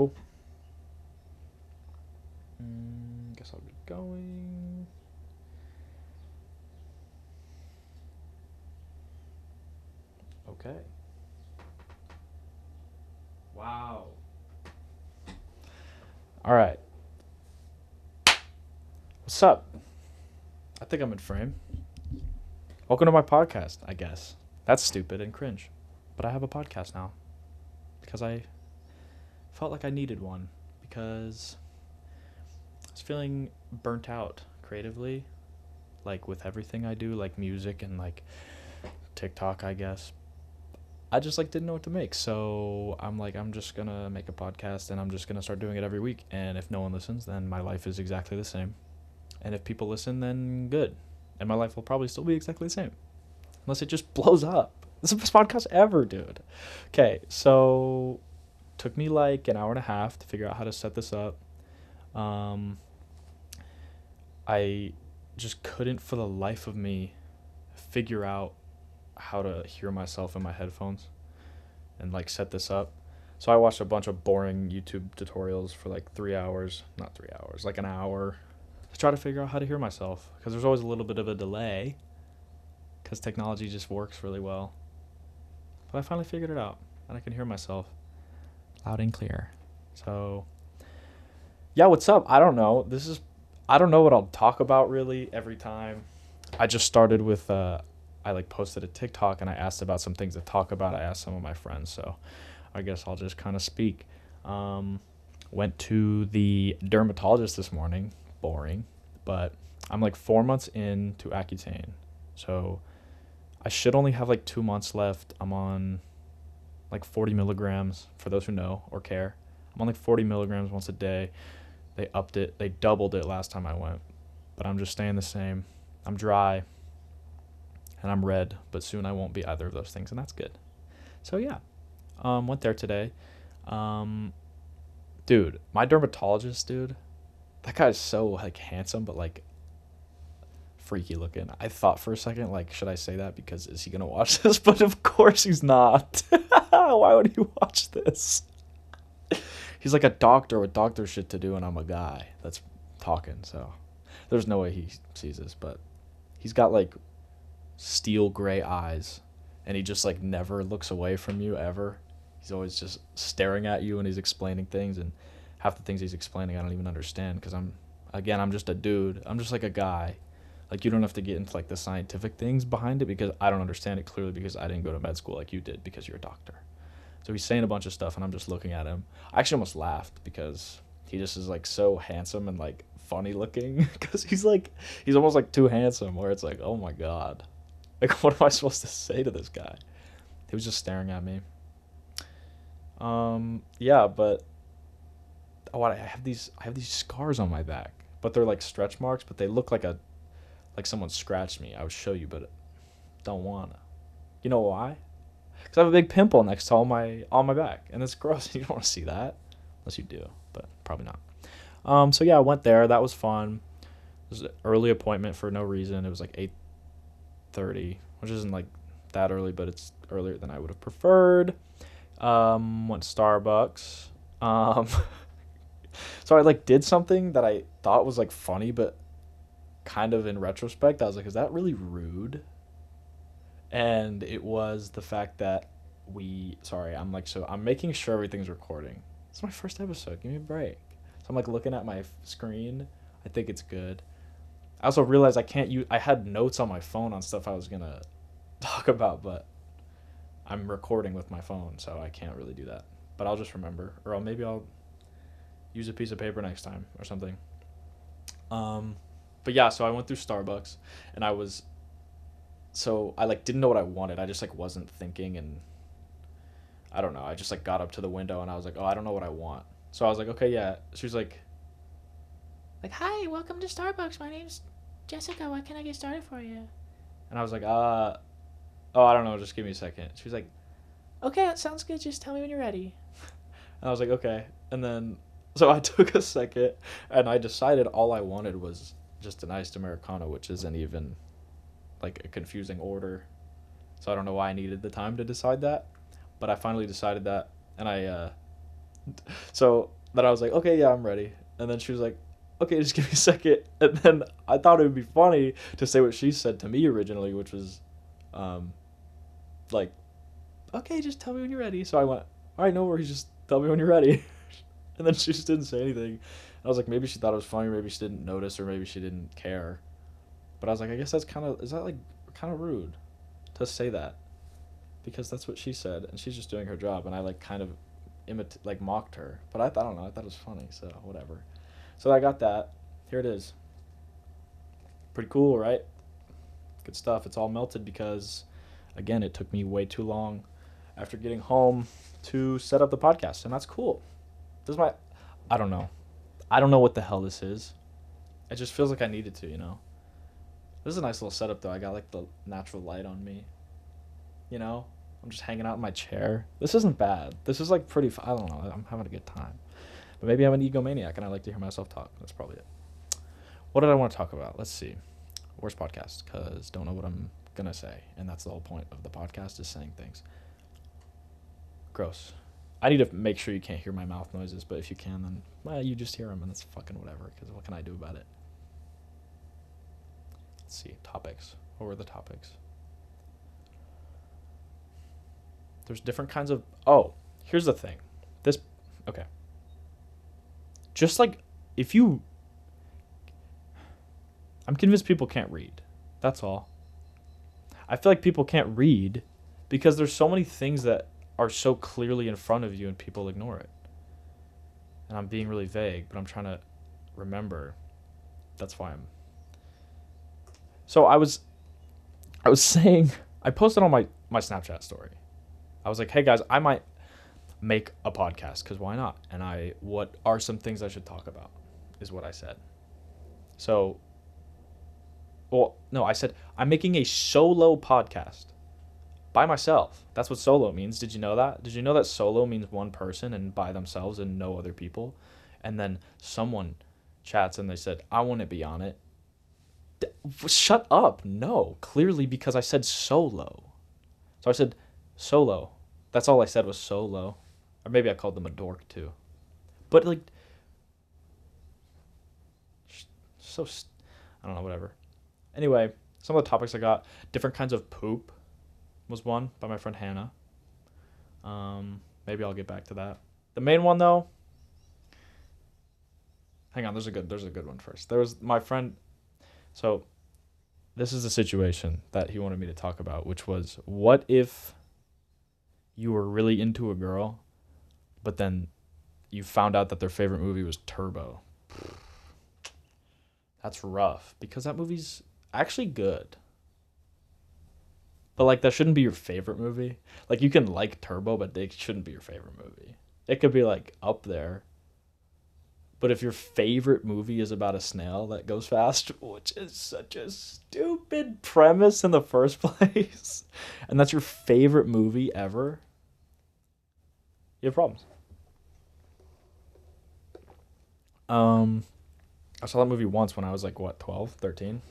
Cool. Mm, guess I'll be going. Okay. Wow. All right. What's up? I think I'm in frame. Welcome to my podcast, I guess. That's stupid and cringe. But I have a podcast now because I felt like I needed one because I was feeling burnt out creatively, like with everything I do, like music and like TikTok, I guess. I just like didn't know what to make. So I'm like I'm just to make a podcast and I'm just to start doing it every week and if no one listens, then my life is exactly the same. And if people listen, then good. And my life will probably still be exactly the same. Unless it just blows up. This is the best podcast ever, dude. Okay, so took me like an hour and a half to figure out how to set this up. Um, I just couldn't for the life of me figure out how to hear myself in my headphones and like set this up. So I watched a bunch of boring YouTube tutorials for like three hours, not three hours, like an hour to try to figure out how to hear myself because there's always a little bit of a delay because technology just works really well. But I finally figured it out and I can hear myself loud and clear. So, yeah, what's up? I don't know. This is, I don't know what I'll talk about really every time. I just started with, uh, I like posted a TikTok and I asked about some things to talk about. I asked some of my friends. So I guess I'll just kind of speak. Um, went to the dermatologist this morning. Boring. But I'm like four months into Accutane. So I should only have like two months left. I'm on like 40 milligrams for those who know or care. I'm on like 40 milligrams once a day. They upped it, they doubled it last time I went, but I'm just staying the same. I'm dry and I'm red, but soon I won't be either of those things, and that's good. So yeah, um, went there today. Um, dude, my dermatologist, dude, that guy's so like handsome, but like freaky looking. I thought for a second, like, should I say that because is he gonna watch this? But of course he's not. Why would he watch this? He's like a doctor with doctor shit to do, and I'm a guy that's talking. So there's no way he sees this, but he's got like steel gray eyes, and he just like never looks away from you ever. He's always just staring at you, and he's explaining things, and half the things he's explaining I don't even understand because I'm again I'm just a dude. I'm just like a guy like you don't have to get into like the scientific things behind it because I don't understand it clearly because I didn't go to med school like you did because you're a doctor. So he's saying a bunch of stuff and I'm just looking at him. I actually almost laughed because he just is like so handsome and like funny looking because he's like he's almost like too handsome where it's like oh my god like what am i supposed to say to this guy he was just staring at me um yeah but oh i have these i have these scars on my back but they're like stretch marks but they look like a like someone scratched me, I would show you, but don't wanna. You know why? Because I have a big pimple next to all my on my back, and it's gross. You don't want to see that, unless you do, but probably not. Um, so yeah, I went there. That was fun. It was an early appointment for no reason. It was like eight thirty, which isn't like that early, but it's earlier than I would have preferred. Um, went Starbucks. Um, so I like did something that I thought was like funny, but kind of in retrospect, I was like, is that really rude? And it was the fact that we, sorry, I'm like, so I'm making sure everything's recording. It's my first episode. Give me a break. So I'm like looking at my screen. I think it's good. I also realized I can't use, I had notes on my phone on stuff I was to talk about, but I'm recording with my phone, so I can't really do that. But I'll just remember, or I'll, maybe I'll use a piece of paper next time or something. Um, but yeah, so I went through Starbucks and I was so I like didn't know what I wanted. I just like wasn't thinking and I don't know. I just like got up to the window and I was like, "Oh, I don't know what I want." So I was like, "Okay, yeah." She was like like, "Hi, welcome to Starbucks. My name's Jessica. What can I get started for you?" And I was like, "Uh oh, I don't know. Just give me a second. She was like, "Okay, that sounds good. Just tell me when you're ready." and I was like, "Okay." And then so I took a second and I decided all I wanted was just an iced americano, which isn't even like a confusing order. So I don't know why I needed the time to decide that, but I finally decided that, and I uh, so then I was like, okay, yeah, I'm ready. And then she was like, okay, just give me a second. And then I thought it would be funny to say what she said to me originally, which was, um, like, okay, just tell me when you're ready. So I went, all right, no worries, just tell me when you're ready. and then she just didn't say anything. I was like, maybe she thought it was funny, maybe she didn't notice, or maybe she didn't care. But I was like, I guess that's kind of, is that like kind of rude to say that? Because that's what she said, and she's just doing her job, and I like kind of imit like mocked her. But I, I don't know, I thought it was funny, so whatever. So I got that. Here it is. Pretty cool, right? Good stuff. It's all melted because, again, it took me way too long after getting home to set up the podcast, and that's cool. This is my, I don't know, I don't know what the hell this is. It just feels like I needed to, you know. This is a nice little setup though. I got like the natural light on me. You know, I'm just hanging out in my chair. This isn't bad. This is like pretty. F- I don't know. I'm having a good time. But maybe I'm an egomaniac and I like to hear myself talk. That's probably it. What did I want to talk about? Let's see. Worst podcast because don't know what I'm gonna say, and that's the whole point of the podcast is saying things. Gross. I need to make sure you can't hear my mouth noises, but if you can, then well, you just hear them, and that's fucking whatever. Because what can I do about it? Let's see topics. What were the topics? There's different kinds of. Oh, here's the thing. This. Okay. Just like if you. I'm convinced people can't read. That's all. I feel like people can't read because there's so many things that are so clearly in front of you and people ignore it. And I'm being really vague, but I'm trying to remember. That's why I'm. So I was I was saying I posted on my my Snapchat story. I was like, "Hey guys, I might make a podcast cuz why not?" And I what are some things I should talk about is what I said. So well, no, I said I'm making a solo podcast by myself. That's what solo means. Did you know that? Did you know that solo means one person and by themselves and no other people? And then someone chats and they said, I want to be on it. Shut up. No, clearly because I said solo. So I said solo. That's all I said was solo. Or maybe I called them a dork too. But like, so, I don't know, whatever. Anyway, some of the topics I got different kinds of poop was one by my friend Hannah. Um, maybe I'll get back to that. The main one though. Hang on, there's a good there's a good one first. There was my friend. So, this is a situation that he wanted me to talk about, which was what if you were really into a girl, but then you found out that their favorite movie was Turbo. That's rough because that movie's actually good. But like that shouldn't be your favorite movie. Like you can like Turbo, but it shouldn't be your favorite movie. It could be like up there. But if your favorite movie is about a snail that goes fast, which is such a stupid premise in the first place, and that's your favorite movie ever, you have problems. Um, I saw that movie once when I was like, what, 12, 13?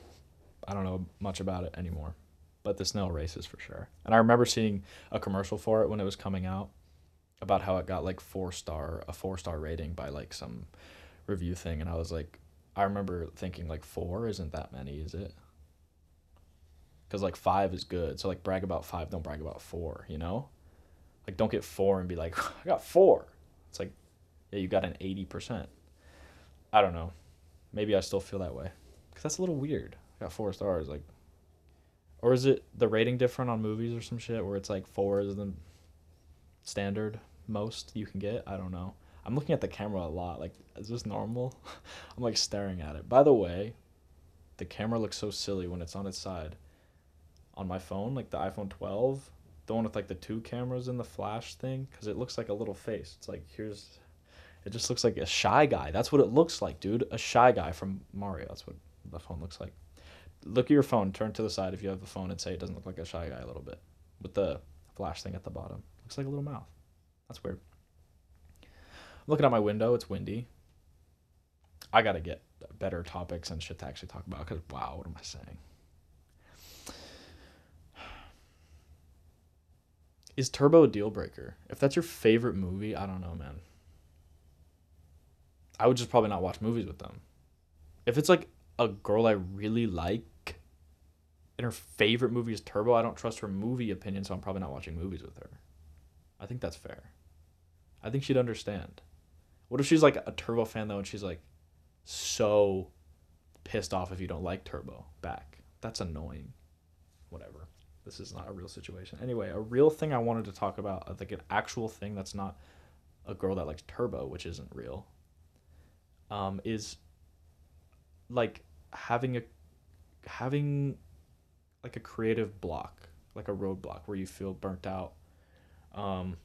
I don't know much about it anymore but the snail races for sure. And I remember seeing a commercial for it when it was coming out about how it got like four star a four star rating by like some review thing and I was like I remember thinking like 4 isn't that many, is it? Cuz like 5 is good. So like brag about 5, don't brag about 4, you know? Like don't get 4 and be like I got 4. It's like yeah, you got an 80%. I don't know. Maybe I still feel that way. Cuz that's a little weird. I got 4 stars like or is it the rating different on movies or some shit where it's like four is the standard most you can get? I don't know. I'm looking at the camera a lot. Like, is this normal? I'm like staring at it. By the way, the camera looks so silly when it's on its side. On my phone, like the iPhone 12, the one with like the two cameras and the flash thing, because it looks like a little face. It's like, here's, it just looks like a shy guy. That's what it looks like, dude. A shy guy from Mario. That's what the phone looks like look at your phone, turn to the side if you have a phone, and say it doesn't look like a shy guy a little bit with the flash thing at the bottom. Looks like a little mouth. That's weird. Looking out my window. It's windy. I gotta get better topics and shit to actually talk about. Cause wow, what am I saying? Is Turbo a deal breaker? If that's your favorite movie, I don't know, man. I would just probably not watch movies with them. If it's like a girl I really like and her favorite movie is Turbo, I don't trust her movie opinion, so I'm probably not watching movies with her. I think that's fair. I think she'd understand. What if she's like a Turbo fan though and she's like so pissed off if you don't like Turbo back? That's annoying. Whatever. This is not a real situation. Anyway, a real thing I wanted to talk about, like an actual thing that's not a girl that likes Turbo, which isn't real, um, is like having a having like a creative block, like a roadblock where you feel burnt out. Um,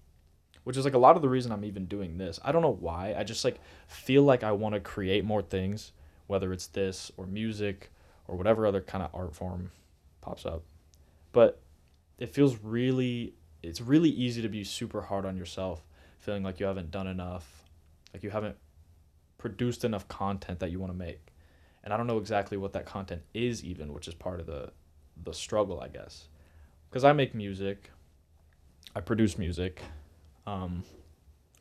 which is like a lot of the reason I'm even doing this. I don't know why. I just like feel like I want to create more things, whether it's this or music or whatever other kind of art form pops up. But it feels really it's really easy to be super hard on yourself, feeling like you haven't done enough, like you haven't produced enough content that you want to make. And I don't know exactly what that content is even, which is part of the the struggle, I guess. Cuz I make music. I produce music. Um,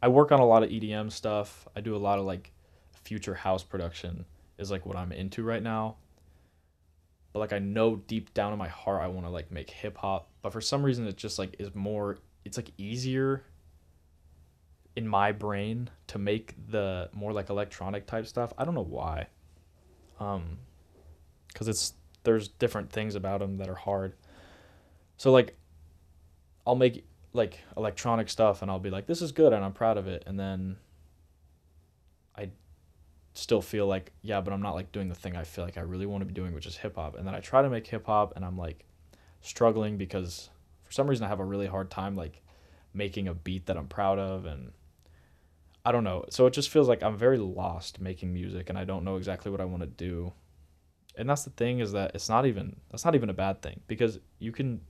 I work on a lot of EDM stuff. I do a lot of like future house production is like what I'm into right now. But like I know deep down in my heart I want to like make hip hop, but for some reason it just like is more it's like easier in my brain to make the more like electronic type stuff. I don't know why. Um cuz it's there's different things about them that are hard. So like I'll make like electronic stuff and I'll be like this is good and I'm proud of it and then I still feel like yeah but I'm not like doing the thing I feel like I really want to be doing which is hip hop and then I try to make hip hop and I'm like struggling because for some reason I have a really hard time like making a beat that I'm proud of and I don't know so it just feels like I'm very lost making music and I don't know exactly what I want to do and that's the thing is that it's not even that's not even a bad thing because you can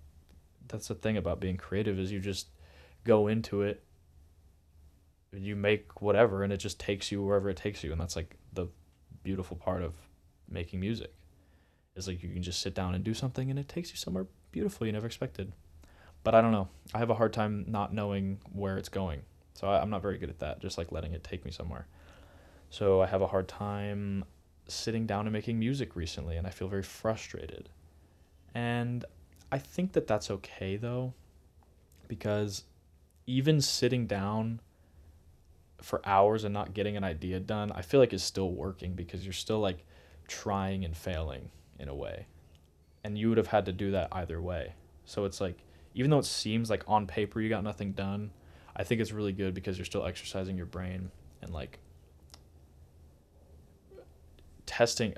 that's the thing about being creative is you just go into it you make whatever and it just takes you wherever it takes you. And that's like the beautiful part of making music. Is like you can just sit down and do something and it takes you somewhere beautiful you never expected. But i don't know. I have a hard time not knowing where it's going. So I, i'm not very good at that just like letting it take me somewhere. So i have a hard time sitting down and making music recently and i feel very frustrated. And I think that that's okay though, because even sitting down for hours and not getting an idea done, I feel like is still working because you're still like trying and failing in a way. And you would have had to do that either way. So it's like, even though it seems like on paper you got nothing done, I think it's really good because you're still exercising your brain and like testing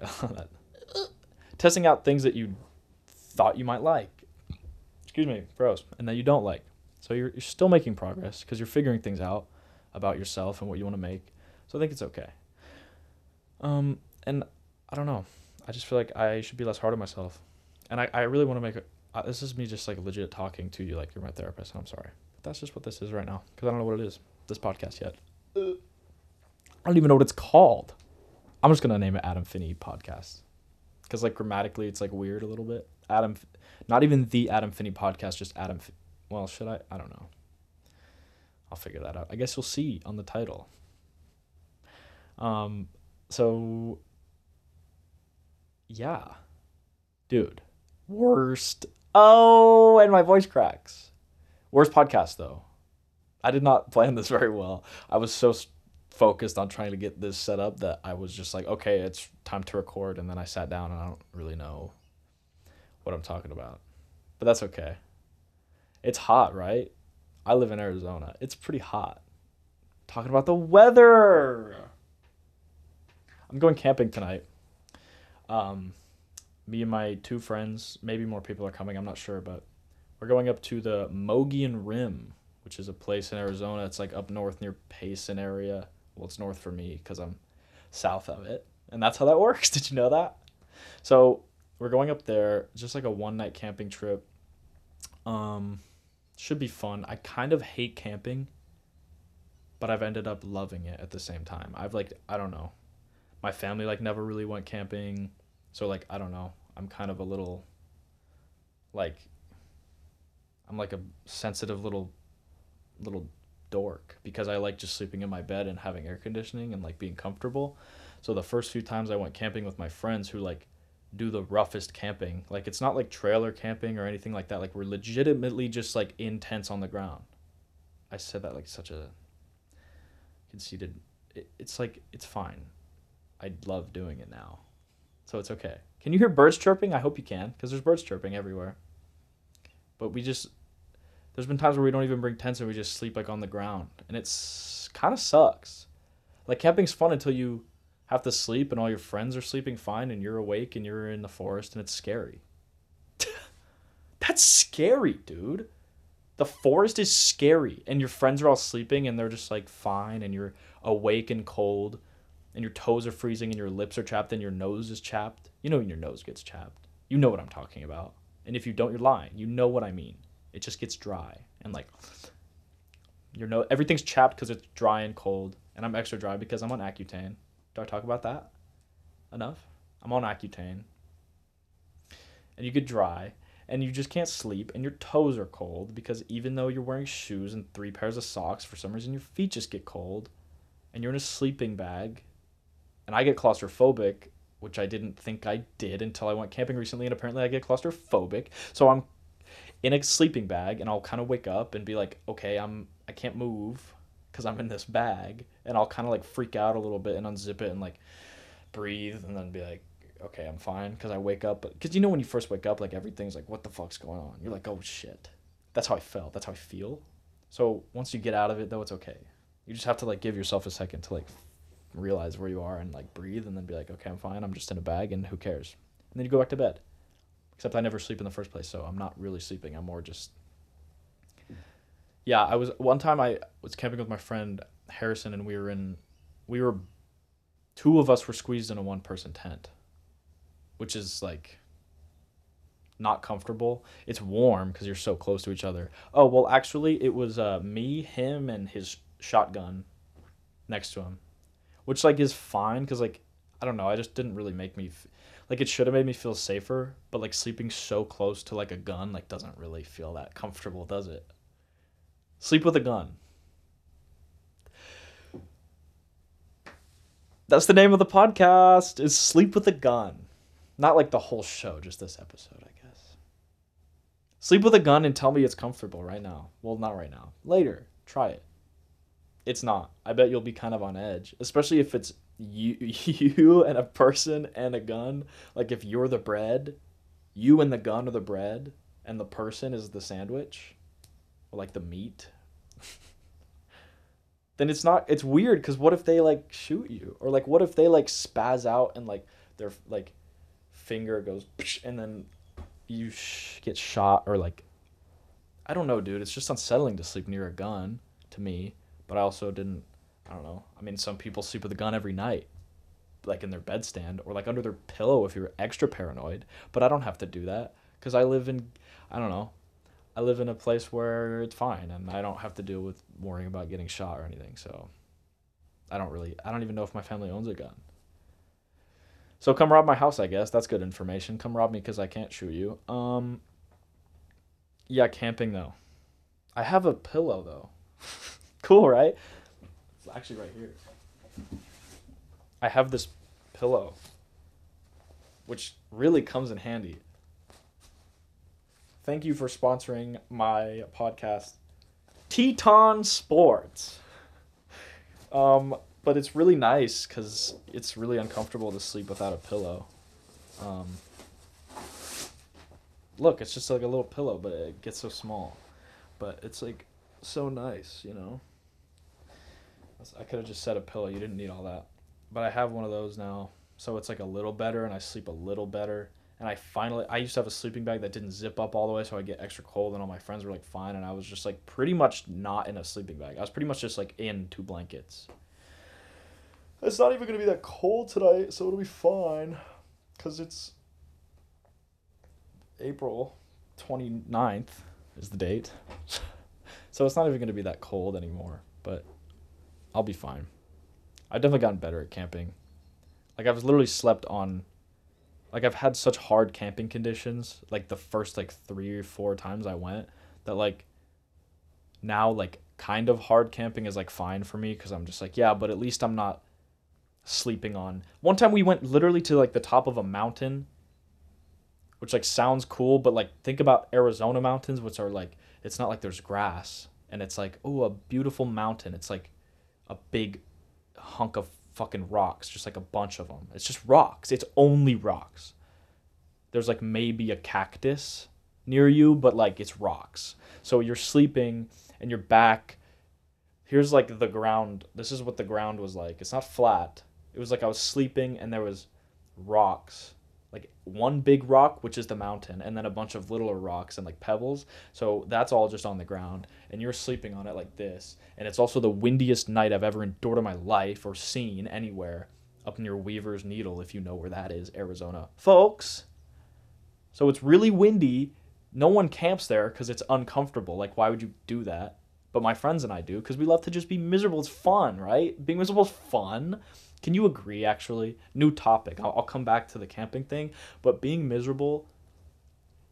testing out things that you thought you might like excuse me, froze, and that you don't like. So you're, you're still making progress because you're figuring things out about yourself and what you want to make. So I think it's okay. Um, and I don't know. I just feel like I should be less hard on myself. And I, I really want to make. Uh, this is me just like legit talking to you like you're my therapist. And I'm sorry. But that's just what this is right now because I don't know what it is, this podcast yet. I don't even know what it's called. I'm just going to name it Adam Finney Podcast because like grammatically it's like weird a little bit. Adam not even the Adam Finney podcast, just Adam. Well, should I? I don't know. I'll figure that out. I guess you'll see on the title. Um, so yeah, dude, worst. Oh, and my voice cracks. Worst podcast though. I did not plan this very well. I was so focused on trying to get this set up that I was just like, okay, it's time to record, and then I sat down and I don't really know what I'm talking about. But that's okay. It's hot, right? I live in Arizona. It's pretty hot. Talking about the weather. I'm going camping tonight. Um, me and my two friends, maybe more people are coming, I'm not sure, but we're going up to the Mogollon Rim, which is a place in Arizona. It's like up north near Payson area. Well, it's north for me because I'm south of it. And that's how that works. Did you know that? So we're going up there, just like a one night camping trip. Um, should be fun. I kind of hate camping, but I've ended up loving it at the same time. I've like I don't know, my family like never really went camping, so like I don't know. I'm kind of a little like I'm like a sensitive little little dork because I like just sleeping in my bed and having air conditioning and like being comfortable. So the first few times I went camping with my friends who like do the roughest camping, like it's not like trailer camping or anything like that. Like we're legitimately just like in tents on the ground. I said that like such a conceited. It, it's like it's fine. I love doing it now, so it's okay. Can you hear birds chirping? I hope you can, because there's birds chirping everywhere. But we just there's been times where we don't even bring tents and we just sleep like on the ground, and it's kind of sucks. Like camping's fun until you have to sleep and all your friends are sleeping fine and you're awake and you're in the forest and it's scary. That's scary, dude. The forest is scary and your friends are all sleeping and they're just like fine and you're awake and cold and your toes are freezing and your lips are chapped and your nose is chapped. You know when your nose gets chapped. You know what I'm talking about. And if you don't, you're lying. You know what I mean. It just gets dry and like your nose everything's chapped because it's dry and cold. And I'm extra dry because I'm on Accutane. Do I talk about that enough? I'm on Accutane. And you get dry and you just can't sleep and your toes are cold because even though you're wearing shoes and three pairs of socks, for some reason your feet just get cold and you're in a sleeping bag. And I get claustrophobic, which I didn't think I did until I went camping recently and apparently I get claustrophobic. So I'm in a sleeping bag and I'll kind of wake up and be like, "Okay, I'm I can't move because I'm in this bag, and I'll kind of like freak out a little bit and unzip it and like breathe and then be like, okay, I'm fine because I wake up. Because you know when you first wake up, like everything's like, what the fuck's going on? You're like, oh shit. That's how I felt. That's how I feel. So once you get out of it, though, it's okay. You just have to like give yourself a second to like realize where you are and like breathe and then be like, okay, I'm fine. I'm just in a bag and who cares? And then you go back to bed. Except I never sleep in the first place, so I'm not really sleeping. I'm more just yeah, I was one time I was camping with my friend Harrison and we were in we were two of us were squeezed in a one person tent. Which is like not comfortable. It's warm because you're so close to each other. Oh, well actually it was uh me, him and his shotgun next to him. Which like is fine cuz like I don't know, I just didn't really make me f- like it should have made me feel safer, but like sleeping so close to like a gun like doesn't really feel that comfortable, does it? Sleep with a gun. That's the name of the podcast is Sleep with a Gun. Not like the whole show, just this episode, I guess. Sleep with a gun and tell me it's comfortable right now. Well, not right now. Later. Try it. It's not. I bet you'll be kind of on edge, especially if it's you you and a person and a gun. Like if you're the bread, you and the gun are the bread and the person is the sandwich or like the meat then it's not it's weird because what if they like shoot you or like what if they like spaz out and like their like finger goes and then you sh- get shot or like i don't know dude it's just unsettling to sleep near a gun to me but i also didn't i don't know i mean some people sleep with a gun every night like in their bedstand or like under their pillow if you're extra paranoid but i don't have to do that because i live in i don't know I live in a place where it's fine and I don't have to deal with worrying about getting shot or anything. So I don't really I don't even know if my family owns a gun. So come rob my house, I guess. That's good information. Come rob me cuz I can't shoot you. Um Yeah, camping though. I have a pillow though. cool, right? Actually right here. I have this pillow which really comes in handy thank you for sponsoring my podcast, Teton Sports. Um, but it's really nice because it's really uncomfortable to sleep without a pillow. Um, look, it's just like a little pillow, but it gets so small. But it's like so nice, you know. I could have just set a pillow. You didn't need all that. But I have one of those now, so it's like a little better, and I sleep a little better and I finally I used to have a sleeping bag that didn't zip up all the way so I get extra cold and all my friends were like fine and I was just like pretty much not in a sleeping bag. I was pretty much just like in two blankets. It's not even going to be that cold tonight, so it'll be fine cuz it's April 29th is the date. so it's not even going to be that cold anymore, but I'll be fine. I've definitely gotten better at camping. Like I've literally slept on like I've had such hard camping conditions like the first like 3 or 4 times I went that like now like kind of hard camping is like fine for me because I'm just like, yeah, but at least I'm not sleeping on. One time we went literally to like the top of a mountain, which like sounds cool, but like think about Arizona mountains, which are like it's not like there's grass and it's like oh a beautiful mountain. It's like a big hunk of fucking rocks, just like a bunch of them. It's just rocks. It's only rocks. There's like maybe a cactus near you, but like it's rocks. So you're sleeping and your back here's like the ground. This is what the ground was like. It's not flat. It was like I was sleeping and there was rocks. Like one big rock, which is the mountain, and then a bunch of littler rocks and like pebbles. So that's all just on the ground. And you're sleeping on it like this. And it's also the windiest night I've ever endured in my life or seen anywhere up near Weaver's Needle, if you know where that is, Arizona. Folks. So it's really windy. No one camps there because it's uncomfortable. Like, why would you do that? But my friends and I do because we love to just be miserable. It's fun, right? Being miserable is fun. Can you agree, actually? New topic. I'll, I'll come back to the camping thing. But being miserable,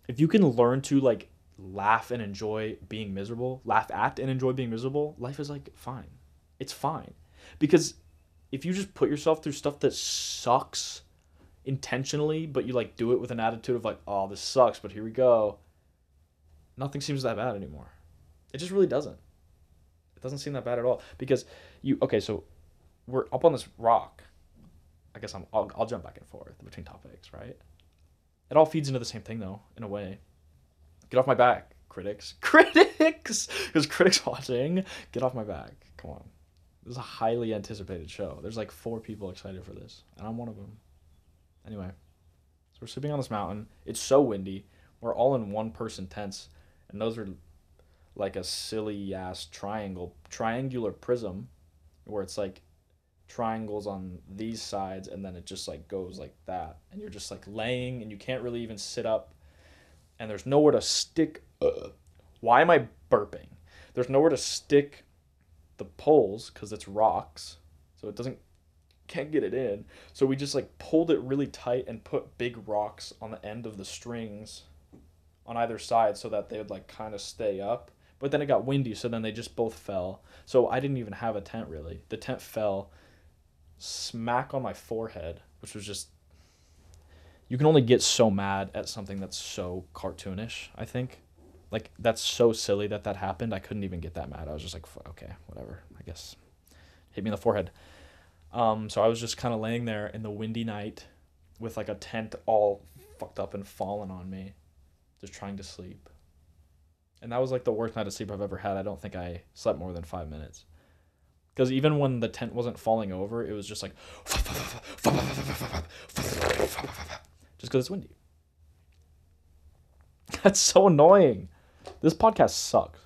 if you can learn to, like, laugh and enjoy being miserable, laugh at and enjoy being miserable, life is, like, fine. It's fine. Because if you just put yourself through stuff that sucks intentionally, but you, like, do it with an attitude of, like, oh, this sucks, but here we go, nothing seems that bad anymore. It just really doesn't. It doesn't seem that bad at all. Because you, okay, so we're up on this rock. I guess I'm I'll, I'll jump back and forth between topics, right? It all feeds into the same thing though, in a way. Get off my back, critics. Critics, because critics watching. Get off my back. Come on. This is a highly anticipated show. There's like four people excited for this, and I'm one of them. Anyway, so we're sleeping on this mountain. It's so windy. We're all in one person tents, and those are like a silly ass triangle, triangular prism, where it's like triangles on these sides and then it just like goes like that. And you're just like laying and you can't really even sit up. And there's nowhere to stick uh, why am i burping? There's nowhere to stick the poles because it's rocks so it doesn't can't get it in. So we just like pulled it really tight and put big rocks on the end of the strings on either side so that they would like kind of stay up. But then it got windy so then they just both fell. So i didn't even have a tent really. The tent fell smack on my forehead, which was just you can only get so mad at something that's so cartoonish, I think. Like that's so silly that that happened. I couldn't even get that mad. I was just like, okay, whatever. I guess hit me in the forehead. Um, so I was just kind of laying there in the windy night with like a tent all fucked up and fallen on me, just trying to sleep. And that was like the worst night of sleep I've ever had. I don't think I slept more than five minutes. Because even when the tent wasn't falling over, it was just like just because it's windy. That's so annoying. This podcast sucks.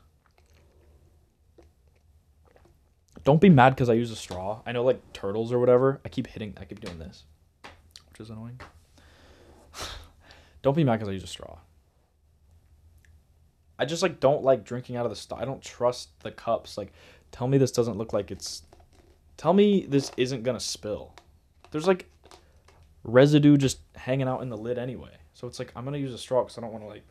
Don't be mad because I use a straw. I know like turtles or whatever. I keep hitting. I keep doing this, which is annoying. don't be mad because I use a straw. I just like don't like drinking out of the straw. I don't trust the cups. Like Tell me this doesn't look like it's. Tell me this isn't gonna spill. There's like residue just hanging out in the lid anyway. So it's like I'm gonna use a straw because I don't want to like.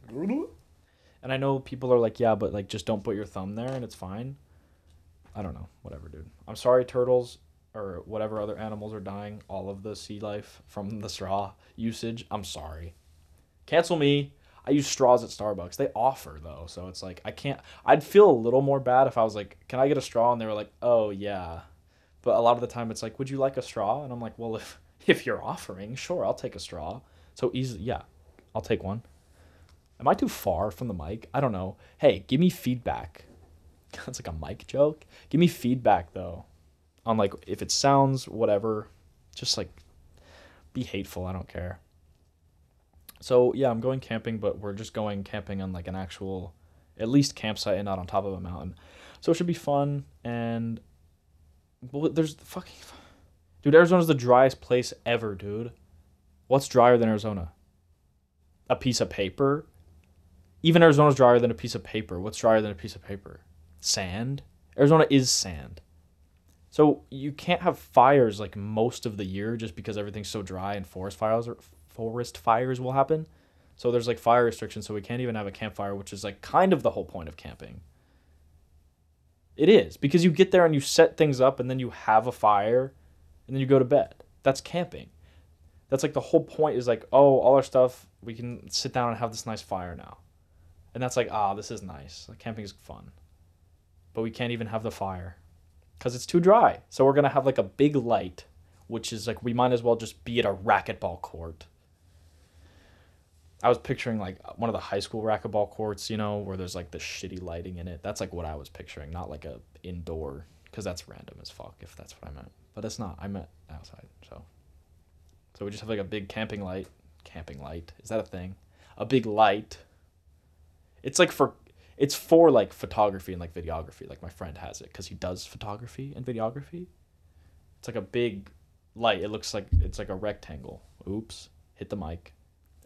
And I know people are like, yeah, but like just don't put your thumb there and it's fine. I don't know. Whatever, dude. I'm sorry, turtles or whatever other animals are dying. All of the sea life from the straw usage. I'm sorry. Cancel me. I use straws at Starbucks. They offer though, so it's like I can't. I'd feel a little more bad if I was like, "Can I get a straw?" and they were like, "Oh yeah," but a lot of the time it's like, "Would you like a straw?" and I'm like, "Well, if if you're offering, sure, I'll take a straw." So easy, yeah, I'll take one. Am I too far from the mic? I don't know. Hey, give me feedback. That's like a mic joke. Give me feedback though, on like if it sounds whatever. Just like be hateful. I don't care. So yeah, I'm going camping, but we're just going camping on like an actual, at least campsite and not on top of a mountain. So it should be fun. And well, there's the fucking, dude. Arizona's the driest place ever, dude. What's drier than Arizona? A piece of paper. Even Arizona's drier than a piece of paper. What's drier than a piece of paper? Sand. Arizona is sand. So you can't have fires like most of the year just because everything's so dry and forest fires are forest fires will happen. So there's like fire restrictions, so we can't even have a campfire, which is like kind of the whole point of camping. It is because you get there and you set things up and then you have a fire and then you go to bed. That's camping. That's like the whole point is like, oh, all our stuff, we can sit down and have this nice fire now. And that's like, ah, this is nice. Like, camping is fun. But we can't even have the fire because it's too dry. So we're going to have like a big light, which is like, we might as well just be at a racquetball court. I was picturing like one of the high school racquetball courts, you know, where there's like the shitty lighting in it. That's like what I was picturing, not like a indoor, because that's random as fuck if that's what I meant. But it's not. I meant outside. So, so we just have like a big camping light. Camping light is that a thing? A big light. It's like for, it's for like photography and like videography. Like my friend has it because he does photography and videography. It's like a big light. It looks like it's like a rectangle. Oops, hit the mic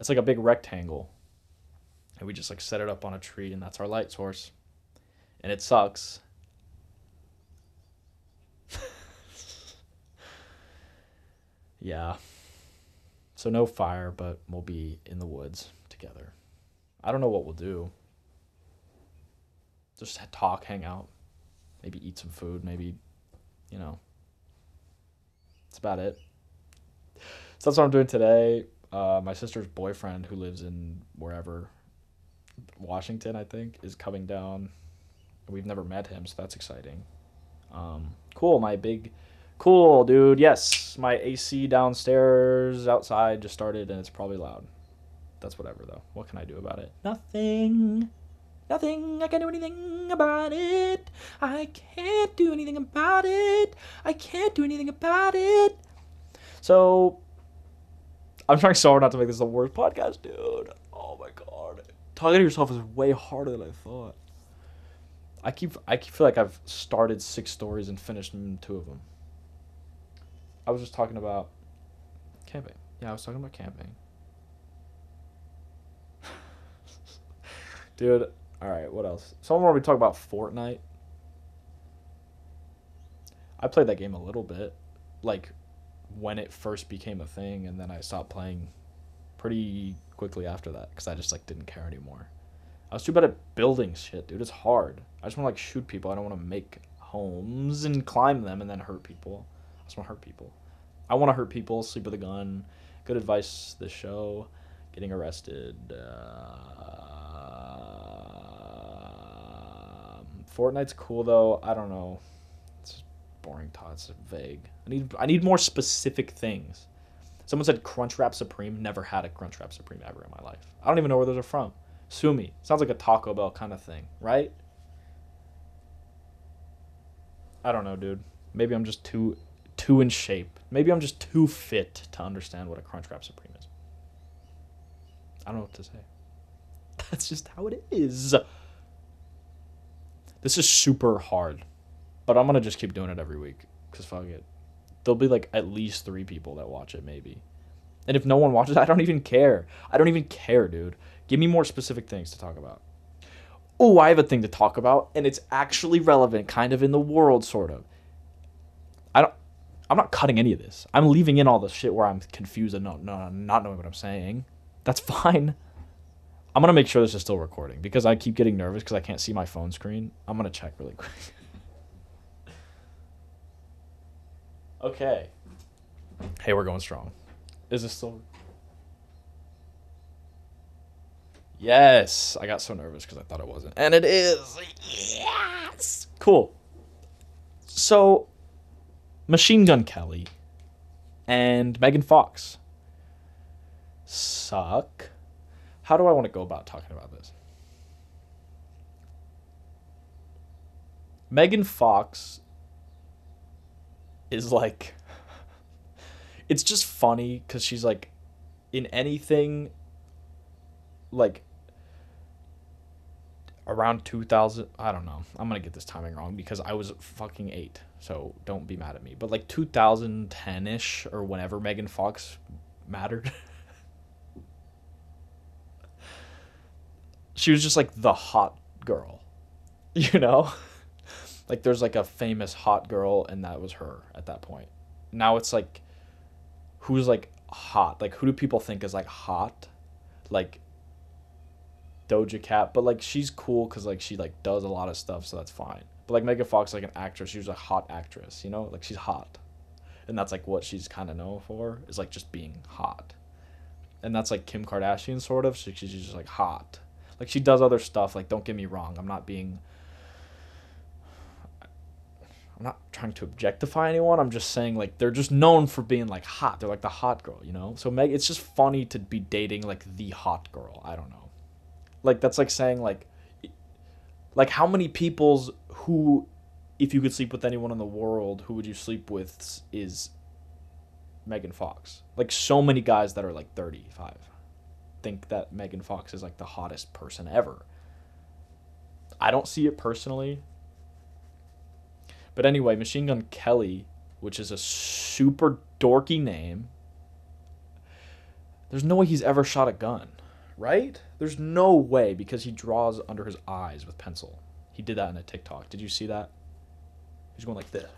it's like a big rectangle. And we just like set it up on a tree and that's our light source. And it sucks. yeah. So no fire, but we'll be in the woods together. I don't know what we'll do. Just talk, hang out, maybe eat some food, maybe, you know. That's about it. So that's what I'm doing today uh, my sister's boyfriend, who lives in wherever, Washington, I think, is coming down. We've never met him, so that's exciting. Um, cool, my big, cool, dude. Yes, my AC downstairs, outside just started, and it's probably loud. That's whatever, though. What can I do about it? Nothing. Nothing. I can't do anything about it. I can't do anything about it. I can't do anything about it. So I'm trying so hard not to make this the worst podcast, dude. Oh my god. Talking to yourself is way harder than I thought. I keep I keep feel like I've started six stories and finished two of them. I was just talking about camping. Yeah, I was talking about camping. Dude, all right, what else? Someone want me to talk about Fortnite? I played that game a little bit. Like when it first became a thing, and then I stopped playing pretty quickly after that because I just like didn't care anymore. I was too bad at building shit, dude. It's hard. I just want to like shoot people. I don't want to make homes and climb them and then hurt people. I just want to hurt people. I want to hurt people. Sleep with a gun. Good advice. This show. Getting arrested. Uh, Fortnite's cool though. I don't know boring thoughts, vague. I need I need more specific things. Someone said Crunchwrap Supreme. Never had a Crunchwrap Supreme ever in my life. I don't even know where those are from. Sue me. Sounds like a Taco Bell kind of thing, right? I don't know, dude. Maybe I'm just too too in shape. Maybe I'm just too fit to understand what a Crunchwrap Supreme is. I don't know what to say. That's just how it is. This is super hard. But I'm gonna just keep doing it every week because fuck it. There'll be like at least three people that watch it, maybe. And if no one watches, I don't even care. I don't even care, dude. Give me more specific things to talk about. Oh, I have a thing to talk about, and it's actually relevant, kind of in the world, sort of. I don't. I'm not cutting any of this. I'm leaving in all the shit where I'm confused and not, not, not knowing what I'm saying. That's fine. I'm gonna make sure this is still recording because I keep getting nervous because I can't see my phone screen. I'm gonna check really quick. Okay. Hey, we're going strong. Is this still? Yes, I got so nervous because I thought it wasn't, and it is. Yes, cool. So, Machine Gun Kelly and Megan Fox suck. How do I want to go about talking about this? Megan Fox is like it's just funny because she's like in anything like around 2000 i don't know. I'm gonna get this timing wrong because i was fucking eight so don't be mad at me. But like 2010ish or whenever megan fox mattered. She was just like the hot girl you know like there's like a famous hot girl and that was her at that point. Now it's like who's like hot? Like who do people think is like hot? Like Doja Cat, but like she's cool cuz like she like does a lot of stuff so that's fine. But like Megan Fox, like an actress, she's a hot actress. You know, like she's hot, and that's like what she's kind of known for is like just being hot, and that's like Kim Kardashian sort of. So she's just like hot. Like she does other stuff. Like don't get me wrong, I'm not being. I'm not trying to objectify anyone. I'm just saying like they're just known for being like hot. They're like the hot girl, you know. So Meg, it's just funny to be dating like the hot girl. I don't know. Like that's like saying like like how many people's who if you could sleep with anyone in the world, who would you sleep with is Megan Fox. Like so many guys that are like 35 think that Megan Fox is like the hottest person ever. I don't see it personally. But anyway, Machine Gun Kelly, which is a super dorky name, there's no way he's ever shot a gun, right? There's no way because he draws under his eyes with pencil. He did that in a TikTok. Did you see that? He's going like this.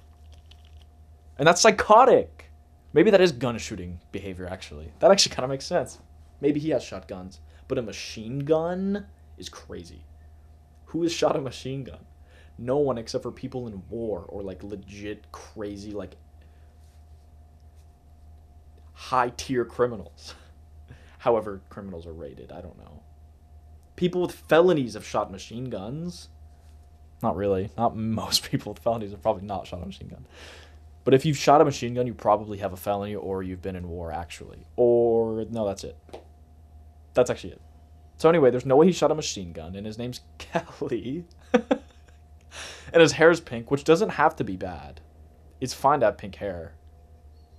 And that's psychotic. Maybe that is gun shooting behavior, actually. That actually kind of makes sense. Maybe he has shotguns, but a machine gun is crazy. Who has shot a machine gun? No one except for people in war or like legit crazy, like high tier criminals. However, criminals are rated. I don't know. People with felonies have shot machine guns. Not really. Not most people with felonies have probably not shot a machine gun. But if you've shot a machine gun, you probably have a felony or you've been in war actually. Or no, that's it. That's actually it. So anyway, there's no way he shot a machine gun and his name's Kelly. And his hair's pink, which doesn't have to be bad. It's fine to have pink hair.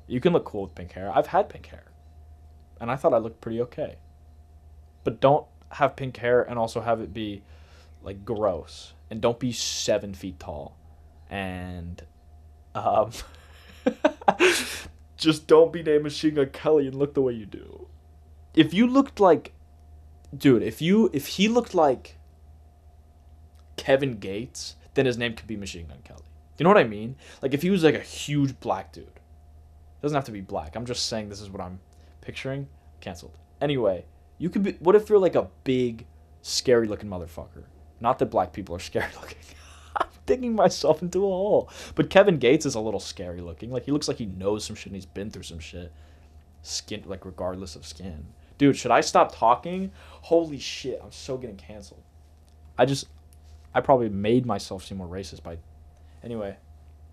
You can look cool with pink hair. I've had pink hair. And I thought I looked pretty okay. But don't have pink hair and also have it be like gross and don't be seven feet tall and um just don't be named machine gun kelly and look the way you do if you looked like dude if you if he looked like kevin gates then his name could be machine gun kelly you know what i mean like if he was like a huge black dude doesn't have to be black i'm just saying this is what i'm picturing canceled anyway you could be what if you're like a big scary looking motherfucker not that black people are scary looking. I'm digging myself into a hole. But Kevin Gates is a little scary looking. Like he looks like he knows some shit and he's been through some shit. Skin like regardless of skin. Dude, should I stop talking? Holy shit, I'm so getting canceled. I just I probably made myself seem more racist by anyway.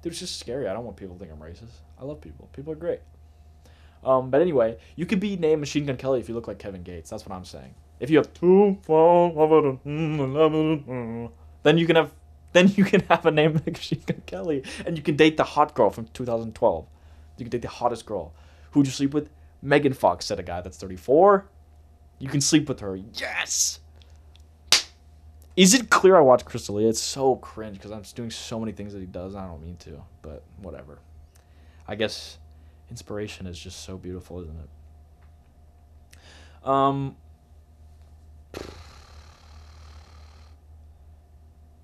Dude, it's just scary. I don't want people to think I'm racist. I love people. People are great. Um, but anyway, you could be named Machine Gun Kelly if you look like Kevin Gates. That's what I'm saying. If you have two, then you can have then you can have a name like Machine Gun Kelly, and you can date the hot girl from 2012. You can date the hottest girl. Who'd you sleep with? Megan Fox said a guy that's 34. You can sleep with her. Yes. Is it clear I watch Chris D'Elia? It's so cringe because I'm doing so many things that he does. I don't mean to, but whatever. I guess inspiration is just so beautiful, isn't it? Um,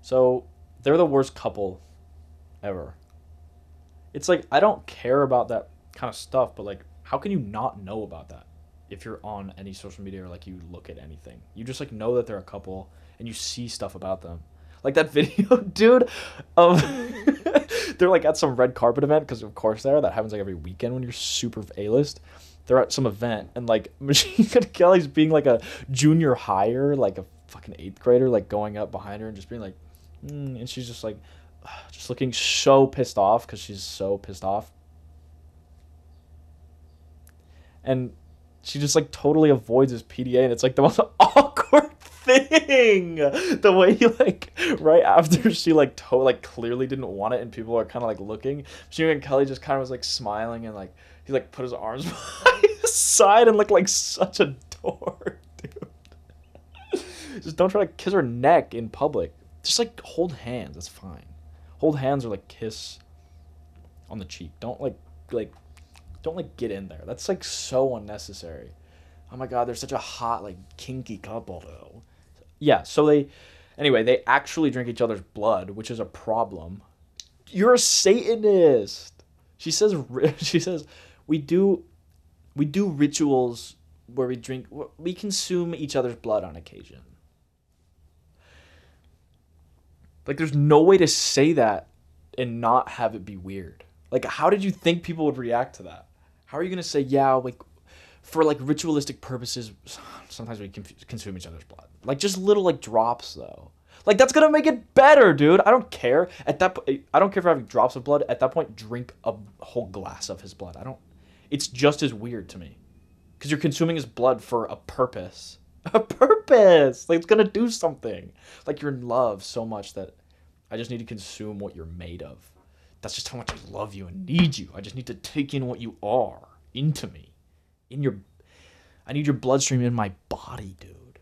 so they're the worst couple ever. It's like I don't care about that kind of stuff, but like how can you not know about that if you're on any social media or like you look at anything? You just like know that they're a couple and you see stuff about them. Like that video, dude, of they're like at some red carpet event because of course they're that happens like every weekend when you're super A list they're at some event and like Machine Gun Kelly's being like a junior hire, like a fucking eighth grader, like going up behind her and just being like, mm, and she's just like, just looking so pissed off because she's so pissed off. And she just like totally avoids his PDA, and it's like the most awkward thing. The way he like right after she like to like clearly didn't want it, and people are kind of like looking. She and Kelly just kind of was like smiling and like he like put his arms behind his side and looked like such a dork, dude. Just don't try to kiss her neck in public. Just like hold hands. That's fine. Hold hands or like kiss on the cheek. Don't like like don't like get in there. That's like so unnecessary. Oh my god, they're such a hot like kinky couple though. Yeah, so they anyway, they actually drink each other's blood, which is a problem. You're a satanist. She says she says we do we do rituals where we drink we consume each other's blood on occasion Like there's no way to say that and not have it be weird. Like how did you think people would react to that? How are you gonna say yeah like for like ritualistic purposes? Sometimes we consume each other's blood. Like just little like drops though. Like that's gonna make it better, dude. I don't care. At that point, I don't care for having drops of blood. At that point, drink a whole glass of his blood. I don't. It's just as weird to me, because you're consuming his blood for a purpose. A purpose. Like it's gonna do something. Like you're in love so much that I just need to consume what you're made of. That's just how much I love you and need you. I just need to take in what you are into me, in your. I need your bloodstream in my body, dude.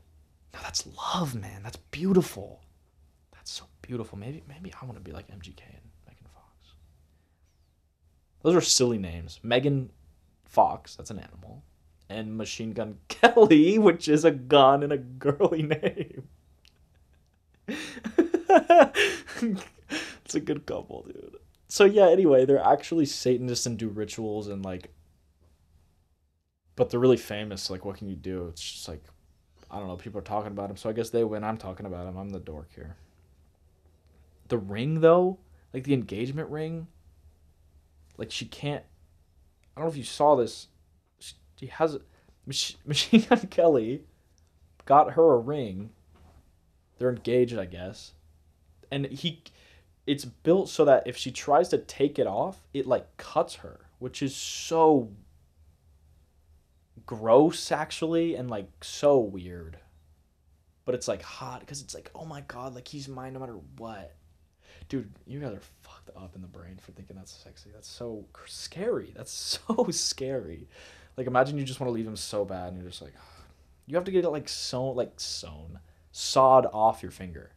Now that's love, man. That's beautiful. That's so beautiful. Maybe maybe I want to be like MGK and Megan Fox. Those are silly names. Megan Fox, that's an animal, and Machine Gun Kelly, which is a gun and a girly name. it's a good couple, dude. So yeah, anyway, they're actually Satanists and do rituals and like but they're really famous. Like what can you do? It's just like I don't know, people are talking about him, so I guess they win. I'm talking about him. I'm the dork here. The ring though, like the engagement ring, like she can't I don't know if you saw this. She has Machine Gun Kelly got her a ring. They're engaged, I guess. And he it's built so that if she tries to take it off, it like cuts her, which is so gross actually and like so weird. But it's like hot because it's like, oh my god, like he's mine no matter what. Dude, you guys are fucked up in the brain for thinking that's sexy. That's so scary. That's so scary. Like imagine you just want to leave him so bad and you're just like you have to get it like sewn like sewn sawed off your finger.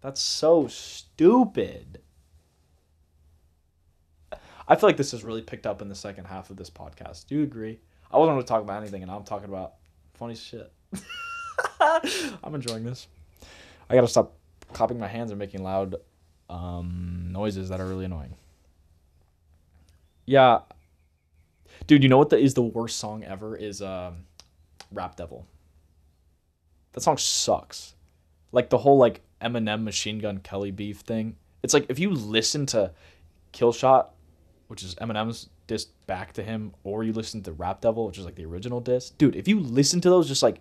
That's so stupid. I feel like this has really picked up in the second half of this podcast. Do you agree? I wasn't going to talk about anything, and I'm talking about funny shit. I'm enjoying this. I got to stop clapping my hands and making loud um, noises that are really annoying. Yeah. Dude, you know what the, is the worst song ever? Is um, Rap Devil. That song sucks. Like the whole like Eminem Machine Gun Kelly beef thing. It's like if you listen to Killshot, which is Eminem's diss back to him, or you listen to Rap Devil, which is like the original disc. dude. If you listen to those just like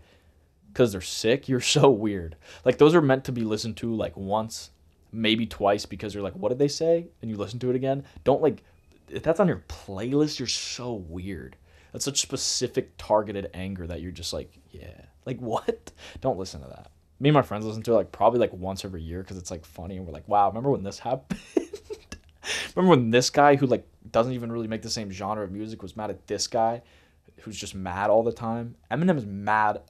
because they're sick, you're so weird. Like those are meant to be listened to like once, maybe twice, because you're like, what did they say? And you listen to it again. Don't like if that's on your playlist, you're so weird. That's such specific targeted anger that you're just like, yeah, like what? Don't listen to that me and my friends listen to it like probably like once every year because it's like funny and we're like, wow, remember when this happened? remember when this guy who like doesn't even really make the same genre of music was mad at this guy who's just mad all the time? Eminem is mad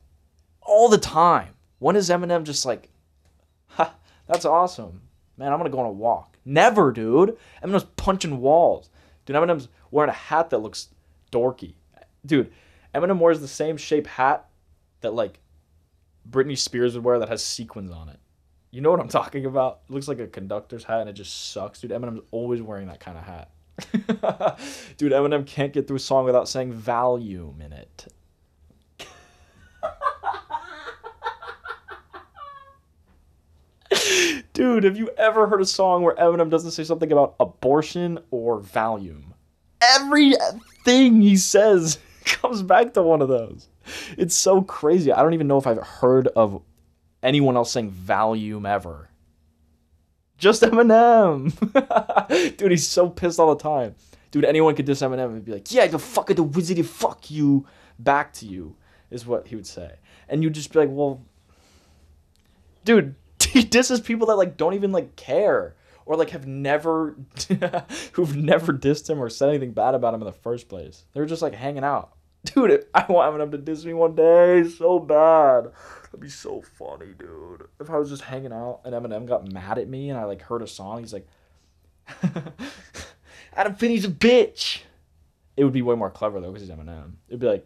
all the time. When is Eminem just like, ha, that's awesome. Man, I'm gonna go on a walk. Never, dude. Eminem's punching walls. Dude, Eminem's wearing a hat that looks dorky. Dude, Eminem wears the same shape hat that like Britney Spears would wear that has sequins on it. You know what I'm talking about? It looks like a conductor's hat and it just sucks. Dude, Eminem's always wearing that kind of hat. Dude, Eminem can't get through a song without saying volume in it. Dude, have you ever heard a song where Eminem doesn't say something about abortion or volume? Everything he says comes back to one of those. It's so crazy. I don't even know if I've heard of anyone else saying volume ever. Just Eminem. Dude, he's so pissed all the time. Dude, anyone could diss Eminem and be like, yeah, the fuck the wizardy fuck you back to you, is what he would say. And you'd just be like, well, dude, he disses people that like don't even like care or like have never who've never dissed him or said anything bad about him in the first place. They're just like hanging out. Dude, I want Eminem to diss me one day so bad. That'd be so funny, dude. If I was just hanging out and Eminem got mad at me and I like heard a song, he's like, Adam Finney's a bitch. It would be way more clever though because he's Eminem. It'd be like,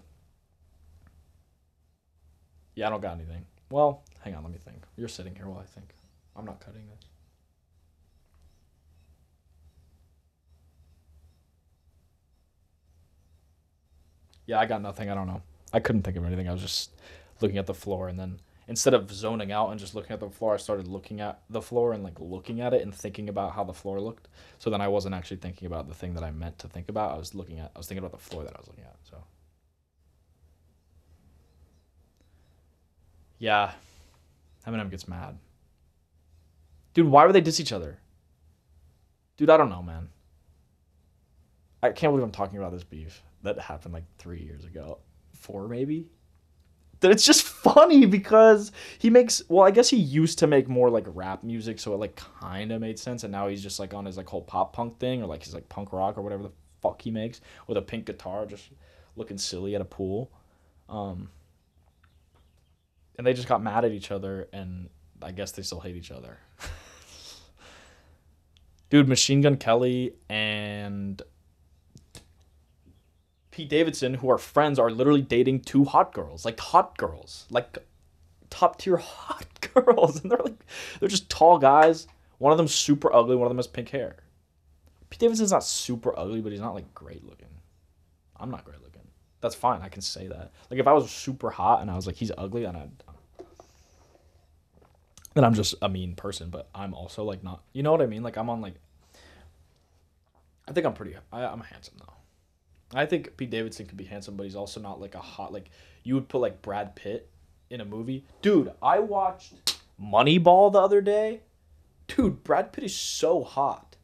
yeah, I don't got anything. Well, hang on, let me think. You're sitting here while I think. I'm not cutting this. Yeah, I got nothing. I don't know. I couldn't think of anything. I was just looking at the floor, and then instead of zoning out and just looking at the floor, I started looking at the floor and like looking at it and thinking about how the floor looked. So then I wasn't actually thinking about the thing that I meant to think about. I was looking at I was thinking about the floor that I was looking at. So Yeah. Eminem gets mad. Dude, why would they diss each other? Dude, I don't know, man. I can't believe I'm talking about this beef that happened like three years ago. Four, maybe? That it's just funny because he makes well, I guess he used to make more like rap music, so it like kinda made sense, and now he's just like on his like whole pop punk thing or like he's like punk rock or whatever the fuck he makes with a pink guitar just looking silly at a pool. Um and they just got mad at each other and I guess they still hate each other. Dude, Machine Gun Kelly and Pete Davidson, who are friends, are literally dating two hot girls, like hot girls, like top tier hot girls, and they're like they're just tall guys. One of them's super ugly. One of them has pink hair. Pete Davidson's not super ugly, but he's not like great looking. I'm not great looking. That's fine. I can say that. Like if I was super hot and I was like he's ugly, and I then I'm just a mean person. But I'm also like not. You know what I mean? Like I'm on like. I think I'm pretty. I, I'm handsome though. I think Pete Davidson could be handsome, but he's also not like a hot like you would put like Brad Pitt in a movie. Dude, I watched Moneyball the other day. Dude, Brad Pitt is so hot.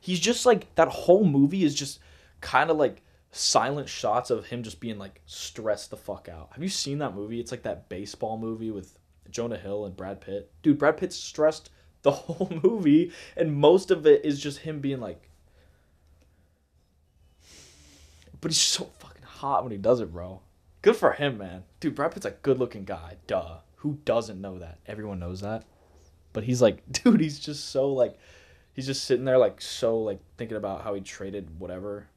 He's just like that whole movie is just kind of like silent shots of him just being like stressed the fuck out. Have you seen that movie? It's like that baseball movie with Jonah Hill and Brad Pitt. Dude, Brad Pitt's stressed the whole movie and most of it is just him being like but he's so fucking hot when he does it, bro. Good for him, man. Dude, Brad Pitt's a good looking guy. Duh. Who doesn't know that? Everyone knows that. But he's like, dude, he's just so like, he's just sitting there like so like thinking about how he traded whatever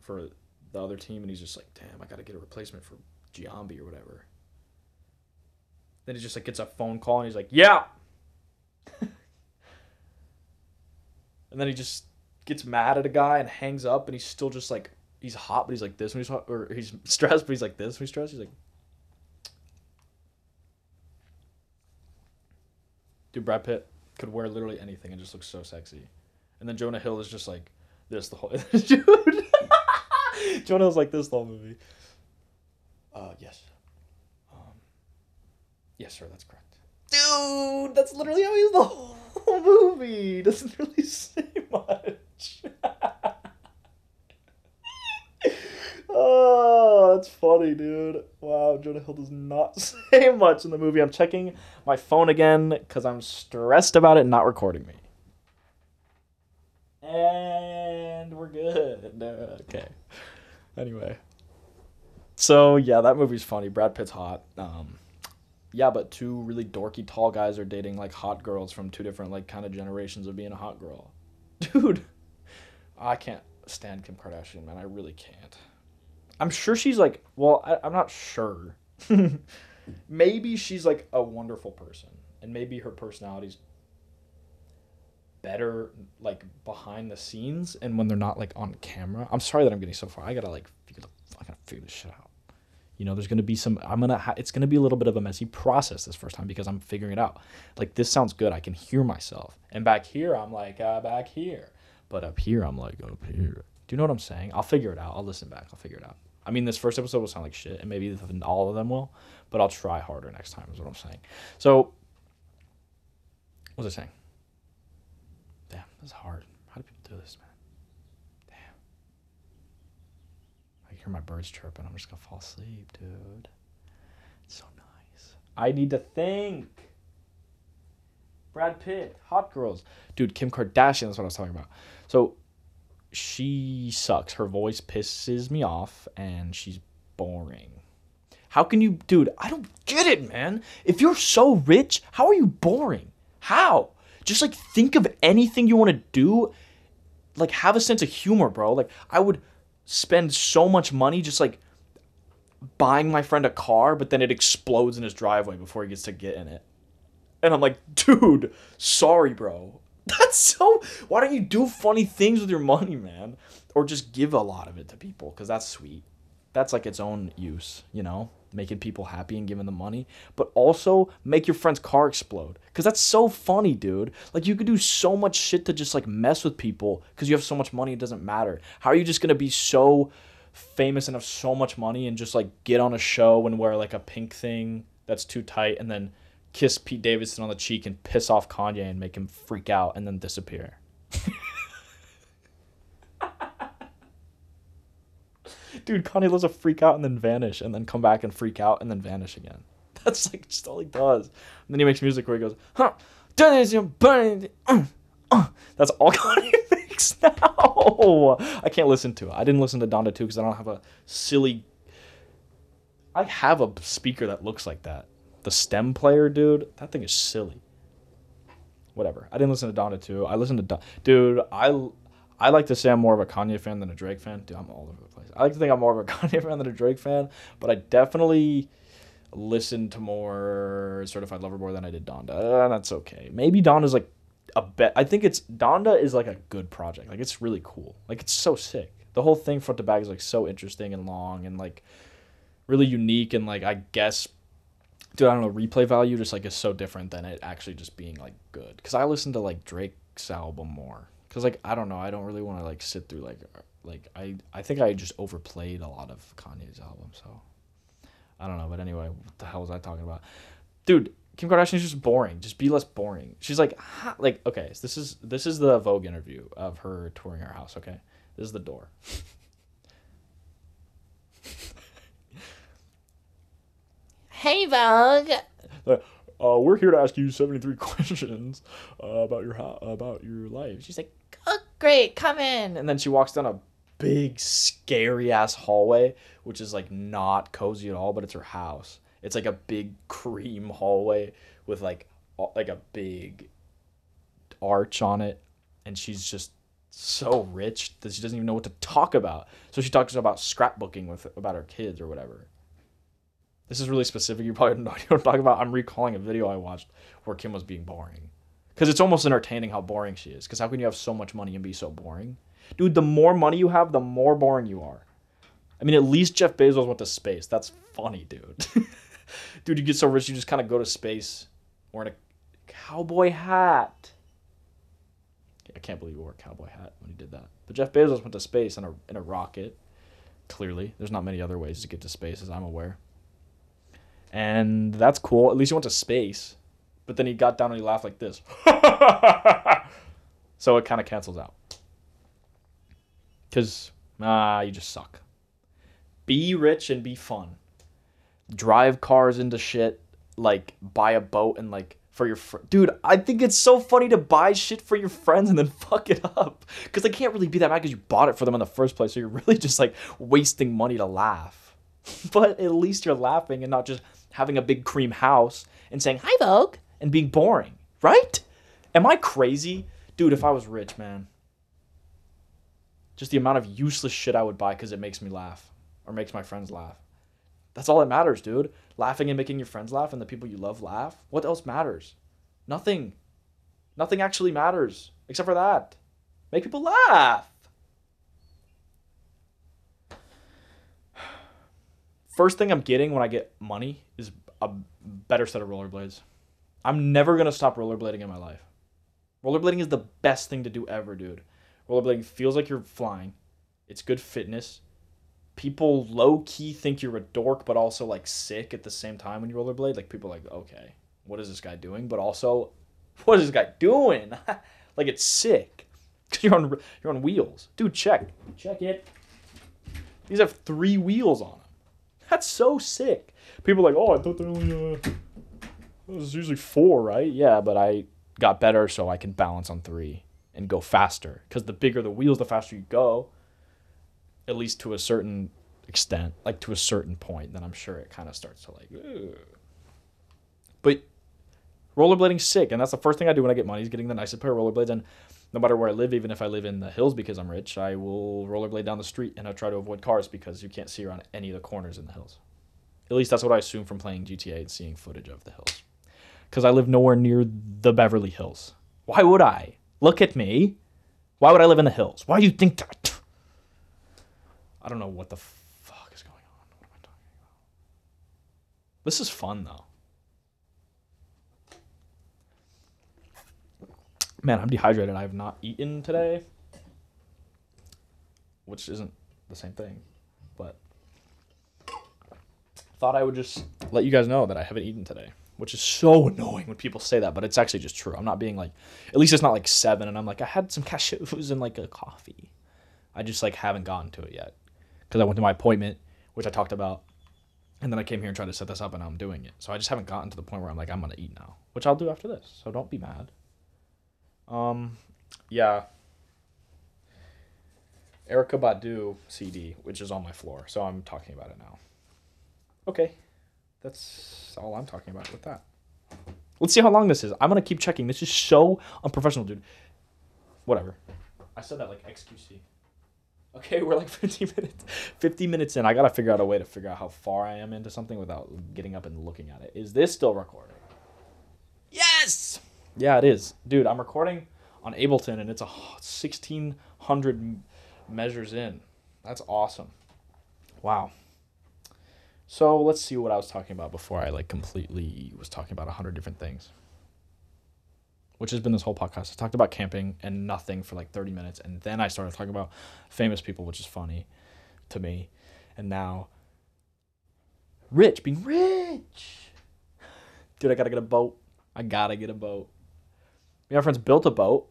for the other team, and he's just like, damn, I gotta get a replacement for Giambi or whatever. Then he just like gets a phone call and he's like, yeah. and then he just gets mad at a guy and hangs up, and he's still just like he's hot, but he's like this when he's hot, or he's stressed, but he's like this when he's stressed. He's like, dude, Brad Pitt could wear literally anything and just looks so sexy. And then Jonah Hill is just like this the whole dude. Jonah Hill's like this the whole movie. Uh, yes. Um, yes, sir, that's correct. Dude, that's literally how he's the whole movie. Doesn't really say much. Oh, that's funny, dude. Wow, Jonah Hill does not say much in the movie. I'm checking my phone again because I'm stressed about it not recording me. And we're good. Okay. Anyway. So, yeah, that movie's funny. Brad Pitt's hot. Um, yeah, but two really dorky tall guys are dating like hot girls from two different like kind of generations of being a hot girl. Dude, I can't stand Kim Kardashian, man. I really can't. I'm sure she's like, well, I, I'm not sure. maybe she's like a wonderful person, and maybe her personality's better like behind the scenes and when they're not like on camera. I'm sorry that I'm getting so far. I gotta like figure the, I gotta figure this shit out. You know, there's gonna be some. I'm gonna. Ha- it's gonna be a little bit of a messy process this first time because I'm figuring it out. Like this sounds good. I can hear myself, and back here I'm like uh, back here, but up here I'm like up here. Do you know what I'm saying? I'll figure it out. I'll listen back. I'll figure it out. I mean, this first episode will sound like shit, and maybe all of them will, but I'll try harder next time, is what I'm saying. So, what was I saying? Damn, this is hard. How do people do this, man? Damn. I hear my birds chirping. I'm just going to fall asleep, dude. It's so nice. I need to think. Brad Pitt, hot girls. Dude, Kim Kardashian, that's what I was talking about. So, she sucks. Her voice pisses me off and she's boring. How can you, dude? I don't get it, man. If you're so rich, how are you boring? How? Just like think of anything you want to do. Like have a sense of humor, bro. Like I would spend so much money just like buying my friend a car, but then it explodes in his driveway before he gets to get in it. And I'm like, dude, sorry, bro. That's so. Why don't you do funny things with your money, man? Or just give a lot of it to people because that's sweet. That's like its own use, you know? making people happy and giving them money, but also make your friend's car explode. Cause that's so funny, dude. Like you could do so much shit to just like mess with people because you have so much money, it doesn't matter. How are you just gonna be so famous and have so much money and just like get on a show and wear like a pink thing that's too tight and then kiss Pete Davidson on the cheek and piss off Kanye and make him freak out and then disappear? Dude, Kanye loves to freak out and then vanish and then come back and freak out and then vanish again. That's like just all he does. And then he makes music where he goes, huh, uh, uh. that's all Kanye makes now. I can't listen to it. I didn't listen to Donda 2 because I don't have a silly. I have a speaker that looks like that. The stem player, dude, that thing is silly. Whatever. I didn't listen to Donda 2. I listened to. Don- dude, I I like to say I'm more of a Kanye fan than a Drake fan. Dude, I'm all over the place. I like to think I'm more of a Kanye fan than a Drake fan, but I definitely listen to more Certified Lover Boy than I did Donda, and that's okay. Maybe Donda's like a bet. I think it's Donda is like a good project. Like it's really cool. Like it's so sick. The whole thing front to back is like so interesting and long and like really unique and like I guess dude, I don't know, replay value just like is so different than it actually just being like good. Cause I listen to like Drake's album more because like I don't know, I don't really want to like sit through like uh, like I I think I just overplayed a lot of Kanye's album, so I don't know. But anyway, what the hell was I talking about, dude? Kim Kardashian is just boring. Just be less boring. She's like, ha, like okay, so this is this is the Vogue interview of her touring her house. Okay, this is the door. hey Vogue. Uh, we're here to ask you 73 questions uh, about your ho- about your life. She's like, Oh, great, come in. and then she walks down a big scary ass hallway which is like not cozy at all but it's her house it's like a big cream hallway with like like a big arch on it and she's just so rich that she doesn't even know what to talk about so she talks about scrapbooking with about her kids or whatever this is really specific you probably have no idea what i'm talking about i'm recalling a video i watched where kim was being boring because it's almost entertaining how boring she is. Because how can you have so much money and be so boring? Dude, the more money you have, the more boring you are. I mean, at least Jeff Bezos went to space. That's funny, dude. dude, you get so rich, you just kind of go to space wearing a cowboy hat. I can't believe you wore a cowboy hat when he did that. But Jeff Bezos went to space in a, in a rocket. Clearly, there's not many other ways to get to space, as I'm aware. And that's cool. At least you went to space but then he got down and he laughed like this. so it kind of cancels out. Because, ah, you just suck. Be rich and be fun. Drive cars into shit. Like, buy a boat and, like, for your fr- dude i think it's so funny to buy shit for your friends and then fuck it up because they can't really be that mad because you bought it for them in the first place so you're really just like wasting money to laugh but at least you're laughing and not just having a big cream house and saying hi vogue and being boring, right? Am I crazy? Dude, if I was rich, man. Just the amount of useless shit I would buy because it makes me laugh or makes my friends laugh. That's all that matters, dude. Laughing and making your friends laugh and the people you love laugh. What else matters? Nothing. Nothing actually matters except for that. Make people laugh. First thing I'm getting when I get money is a better set of rollerblades. I'm never gonna stop rollerblading in my life. Rollerblading is the best thing to do ever, dude. Rollerblading feels like you're flying. It's good fitness. People low key think you're a dork, but also like sick at the same time when you rollerblade. Like people are like, okay, what is this guy doing? But also, what is this guy doing? like it's sick. You're on you're on wheels, dude. Check, check it. These have three wheels on them. That's so sick. People are like, oh, I thought they only uh, it was usually four, right? Yeah, but I got better so I can balance on three and go faster. Because the bigger the wheels, the faster you go. At least to a certain extent, like to a certain point. Then I'm sure it kind of starts to like. Ugh. But rollerblading's sick, and that's the first thing I do when I get money is getting the nicest pair of rollerblades. And no matter where I live, even if I live in the hills because I'm rich, I will rollerblade down the street and I try to avoid cars because you can't see around any of the corners in the hills. At least that's what I assume from playing GTA and seeing footage of the hills because I live nowhere near the Beverly Hills. Why would I? Look at me. Why would I live in the hills? Why do you think that? I don't know what the fuck is going on. What am I talking about? This is fun though. Man, I'm dehydrated. I have not eaten today, which isn't the same thing, but thought I would just let you guys know that I haven't eaten today, which is so annoying when people say that, but it's actually just true. I'm not being like, at least it's not like seven, and I'm like, I had some cashews and like a coffee. I just like haven't gotten to it yet because I went to my appointment, which I talked about, and then I came here and tried to set this up, and I'm doing it. So I just haven't gotten to the point where I'm like, I'm gonna eat now, which I'll do after this. So don't be mad. Um, yeah. Erykah Badu CD, which is on my floor, so I'm talking about it now. Okay, that's all I'm talking about with that. Let's see how long this is. I'm gonna keep checking. This is so unprofessional, dude. Whatever. I said that like XQC. Okay, we're like 50 minutes 50 minutes in. I gotta figure out a way to figure out how far I am into something without getting up and looking at it. Is this still recording? Yes! Yeah, it is. Dude, I'm recording on Ableton and it's a 1600 measures in. That's awesome. Wow. So let's see what I was talking about before I like completely was talking about a hundred different things. Which has been this whole podcast. I talked about camping and nothing for like 30 minutes. And then I started talking about famous people, which is funny to me. And now, rich, being rich. Dude, I gotta get a boat. I gotta get a boat. Me and my friends built a boat.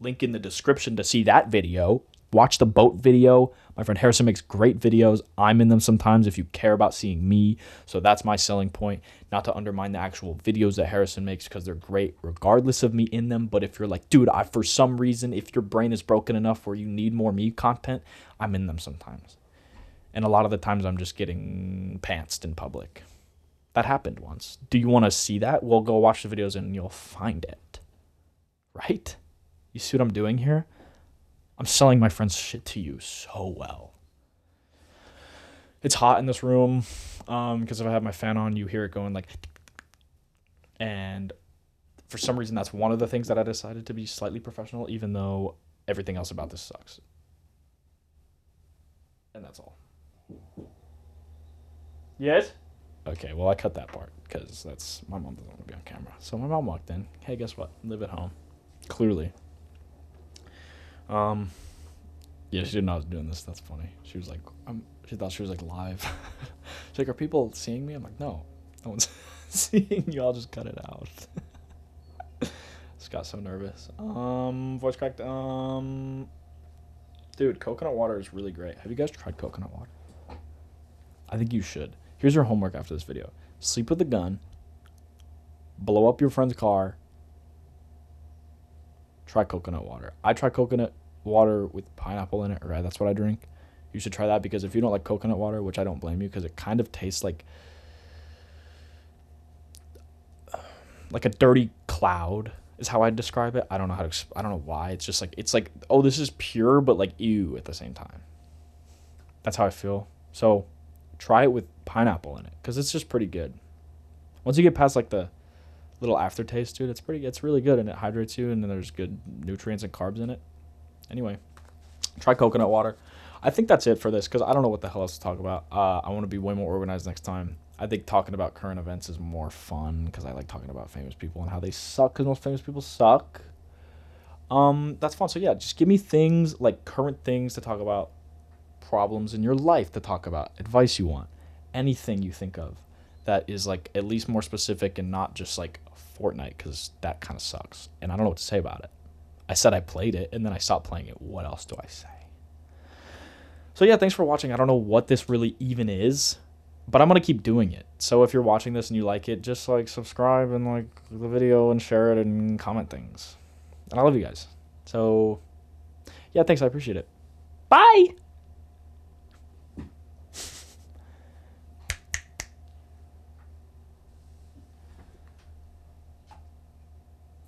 Link in the description to see that video. Watch the boat video. My friend Harrison makes great videos. I'm in them sometimes if you care about seeing me. So that's my selling point. Not to undermine the actual videos that Harrison makes because they're great regardless of me in them. But if you're like, dude, I for some reason, if your brain is broken enough where you need more me content, I'm in them sometimes. And a lot of the times I'm just getting pantsed in public. That happened once. Do you want to see that? Well, go watch the videos and you'll find it. Right? You see what I'm doing here? I'm selling my friend's shit to you so well. It's hot in this room um, because if I have my fan on, you hear it going like. And for some reason, that's one of the things that I decided to be slightly professional, even though everything else about this sucks. And that's all. Yes? Okay, well, I cut that part because that's my mom doesn't want to be on camera. So my mom walked in. Hey, guess what? Live at home. Clearly. Um, yeah, she didn't know I was doing this. That's funny. She was like, um, she thought she was like live. She's like, are people seeing me? I'm like, no, no one's seeing you. I'll just cut it out. just got so nervous. Um, voice cracked. Um, dude, coconut water is really great. Have you guys tried coconut water? I think you should. Here's your homework after this video: sleep with a gun, blow up your friend's car. Try coconut water. I try coconut water with pineapple in it, right? That's what I drink. You should try that because if you don't like coconut water, which I don't blame you, because it kind of tastes like like a dirty cloud is how I describe it. I don't know how to. I don't know why. It's just like it's like oh, this is pure, but like ew at the same time. That's how I feel. So try it with pineapple in it because it's just pretty good. Once you get past like the little aftertaste, dude, it's pretty. It's really good and it hydrates you, and then there's good nutrients and carbs in it. Anyway, try coconut water. I think that's it for this because I don't know what the hell else to talk about. Uh, I want to be way more organized next time. I think talking about current events is more fun because I like talking about famous people and how they suck because most famous people suck. Um, that's fun. So yeah, just give me things like current things to talk about, problems in your life to talk about, advice you want, anything you think of that is like at least more specific and not just like Fortnite because that kind of sucks and I don't know what to say about it. I said I played it and then I stopped playing it. What else do I say? So yeah, thanks for watching. I don't know what this really even is, but I'm gonna keep doing it. So if you're watching this and you like it, just like subscribe and like the video and share it and comment things. And I love you guys. So yeah, thanks. I appreciate it. Bye.